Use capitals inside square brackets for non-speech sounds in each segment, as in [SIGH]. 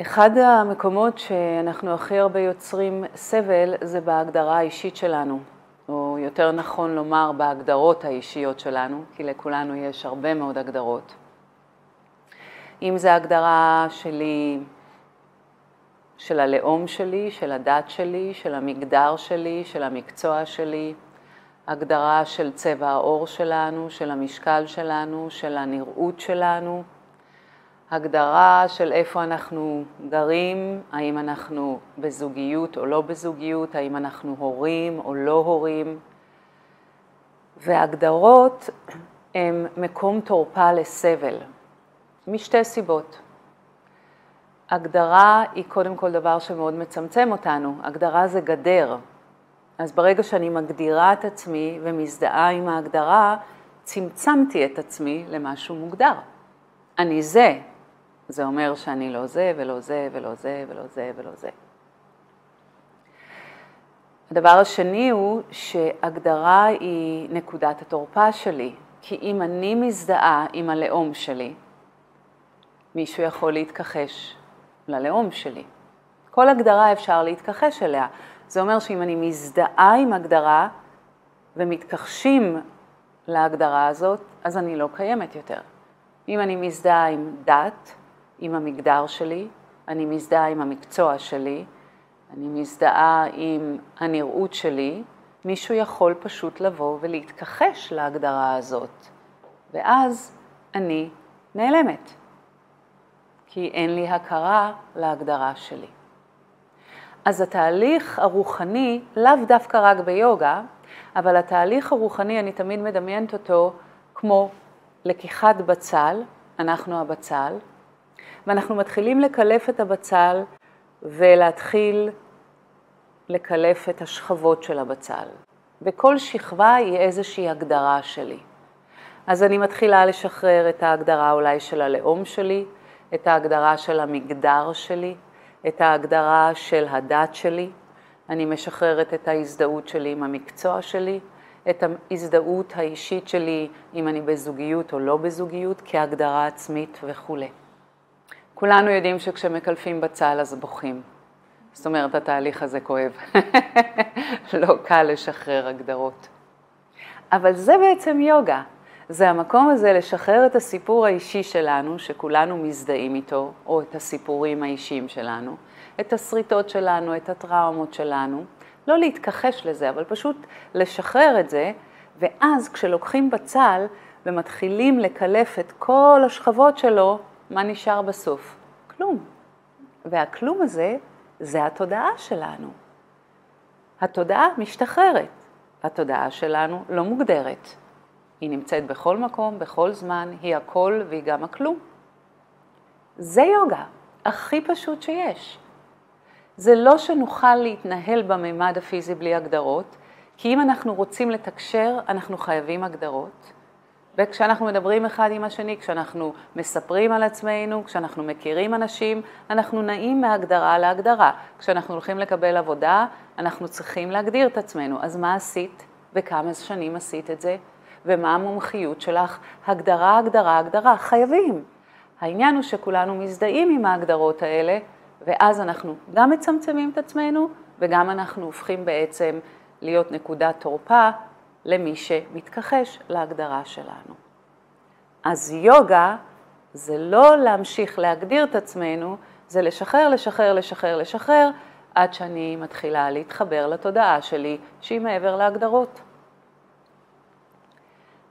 אחד המקומות שאנחנו הכי הרבה יוצרים סבל זה בהגדרה האישית שלנו, או יותר נכון לומר בהגדרות האישיות שלנו, כי לכולנו יש הרבה מאוד הגדרות. אם זה הגדרה שלי, של הלאום שלי, של הדת שלי, של המגדר שלי, של המקצוע שלי, הגדרה של צבע העור שלנו, של המשקל שלנו, של הנראות שלנו, הגדרה של איפה אנחנו גרים, האם אנחנו בזוגיות או לא בזוגיות, האם אנחנו הורים או לא הורים. והגדרות הן מקום תורפה לסבל, משתי סיבות. הגדרה היא קודם כל דבר שמאוד מצמצם אותנו, הגדרה זה גדר. אז ברגע שאני מגדירה את עצמי ומזדהה עם ההגדרה, צמצמתי את עצמי למשהו מוגדר. אני זה, זה אומר שאני לא זה ולא זה ולא זה ולא זה ולא זה. הדבר השני הוא שהגדרה היא נקודת התורפה שלי, כי אם אני מזדהה עם הלאום שלי, מישהו יכול להתכחש ללאום שלי. כל הגדרה אפשר להתכחש אליה. זה אומר שאם אני מזדהה עם הגדרה ומתכחשים להגדרה הזאת, אז אני לא קיימת יותר. אם אני מזדהה עם דת, עם המגדר שלי, אני מזדהה עם המקצוע שלי, אני מזדהה עם הנראות שלי, מישהו יכול פשוט לבוא ולהתכחש להגדרה הזאת, ואז אני נעלמת, כי אין לי הכרה להגדרה שלי. אז התהליך הרוחני, לאו דווקא רק ביוגה, אבל התהליך הרוחני, אני תמיד מדמיינת אותו כמו לקיחת בצל, אנחנו הבצל, ואנחנו מתחילים לקלף את הבצל ולהתחיל לקלף את השכבות של הבצל. וכל שכבה היא איזושהי הגדרה שלי. אז אני מתחילה לשחרר את ההגדרה אולי של הלאום שלי, את ההגדרה של המגדר שלי, את ההגדרה של הדת שלי, אני משחררת את ההזדהות שלי עם המקצוע שלי, את ההזדהות האישית שלי אם אני בזוגיות או לא בזוגיות, כהגדרה עצמית וכולי. כולנו יודעים שכשמקלפים בצל אז בוכים. זאת אומרת, התהליך הזה כואב. [LAUGHS] לא קל לשחרר הגדרות. אבל זה בעצם יוגה. זה המקום הזה לשחרר את הסיפור האישי שלנו, שכולנו מזדהים איתו, או את הסיפורים האישיים שלנו, את השריטות שלנו, את הטראומות שלנו, לא להתכחש לזה, אבל פשוט לשחרר את זה, ואז כשלוקחים בצל ומתחילים לקלף את כל השכבות שלו, מה נשאר בסוף? כלום. והכלום הזה, זה התודעה שלנו. התודעה משתחררת, התודעה שלנו לא מוגדרת. היא נמצאת בכל מקום, בכל זמן, היא הכל והיא גם הכלום. זה יוגה, הכי פשוט שיש. זה לא שנוכל להתנהל בממד הפיזי בלי הגדרות, כי אם אנחנו רוצים לתקשר, אנחנו חייבים הגדרות. וכשאנחנו מדברים אחד עם השני, כשאנחנו מספרים על עצמנו, כשאנחנו מכירים אנשים, אנחנו נעים מהגדרה להגדרה. כשאנחנו הולכים לקבל עבודה, אנחנו צריכים להגדיר את עצמנו. אז מה עשית? וכמה שנים עשית את זה? ומה המומחיות שלך? הגדרה, הגדרה, הגדרה. חייבים. העניין הוא שכולנו מזדהים עם ההגדרות האלה, ואז אנחנו גם מצמצמים את עצמנו, וגם אנחנו הופכים בעצם להיות נקודת תורפה למי שמתכחש להגדרה שלנו. אז יוגה זה לא להמשיך להגדיר את עצמנו, זה לשחרר, לשחרר, לשחרר, לשחרר, עד שאני מתחילה להתחבר לתודעה שלי שהיא מעבר להגדרות.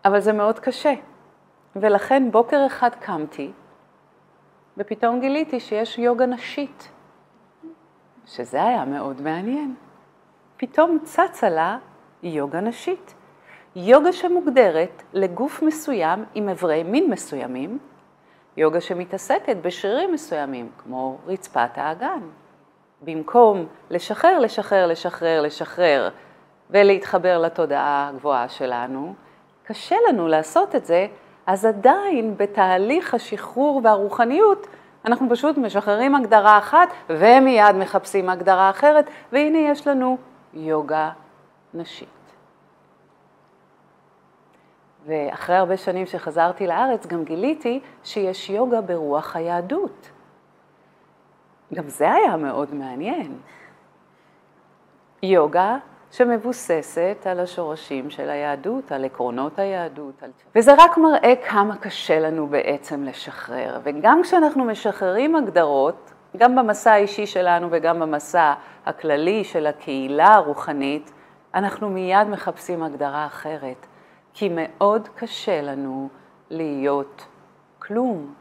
אבל זה מאוד קשה, ולכן בוקר אחד קמתי, ופתאום גיליתי שיש יוגה נשית, שזה היה מאוד מעניין. פתאום צצה לה יוגה נשית. יוגה שמוגדרת לגוף מסוים עם אברי מין מסוימים, יוגה שמתעסקת בשרירים מסוימים, כמו רצפת האגן. במקום לשחרר, לשחרר, לשחרר, לשחרר ולהתחבר לתודעה הגבוהה שלנו, קשה לנו לעשות את זה, אז עדיין בתהליך השחרור והרוחניות אנחנו פשוט משחררים הגדרה אחת ומיד מחפשים הגדרה אחרת, והנה יש לנו יוגה נשית. ואחרי הרבה שנים שחזרתי לארץ גם גיליתי שיש יוגה ברוח היהדות. גם זה היה מאוד מעניין. יוגה שמבוססת על השורשים של היהדות, על עקרונות היהדות. על... וזה רק מראה כמה קשה לנו בעצם לשחרר. וגם כשאנחנו משחררים הגדרות, גם במסע האישי שלנו וגם במסע הכללי של הקהילה הרוחנית, אנחנו מיד מחפשים הגדרה אחרת, כי מאוד קשה לנו להיות כלום.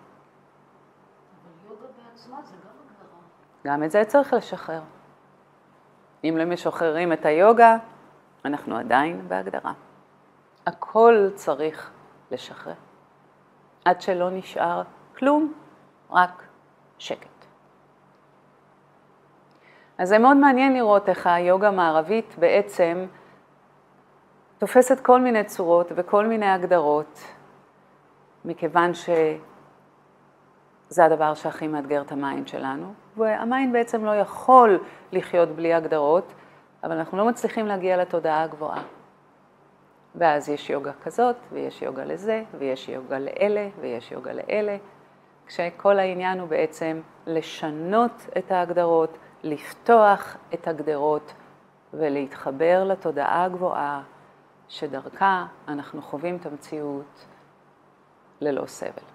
גם את זה צריך לשחרר. אם לא משחררים את היוגה, אנחנו עדיין בהגדרה. הכל צריך לשחרר. עד שלא נשאר כלום, רק שקט. אז זה מאוד מעניין לראות איך היוגה המערבית בעצם תופסת כל מיני צורות וכל מיני הגדרות, מכיוון שזה הדבר שהכי מאתגר את ה mind שלנו, וה mind בעצם לא יכול לחיות בלי הגדרות, אבל אנחנו לא מצליחים להגיע לתודעה הגבוהה. ואז יש יוגה כזאת, ויש יוגה לזה, ויש יוגה לאלה, ויש יוגה לאלה, כשכל העניין הוא בעצם לשנות את ההגדרות, לפתוח את הגדרות ולהתחבר לתודעה הגבוהה שדרכה אנחנו חווים את המציאות ללא סבל.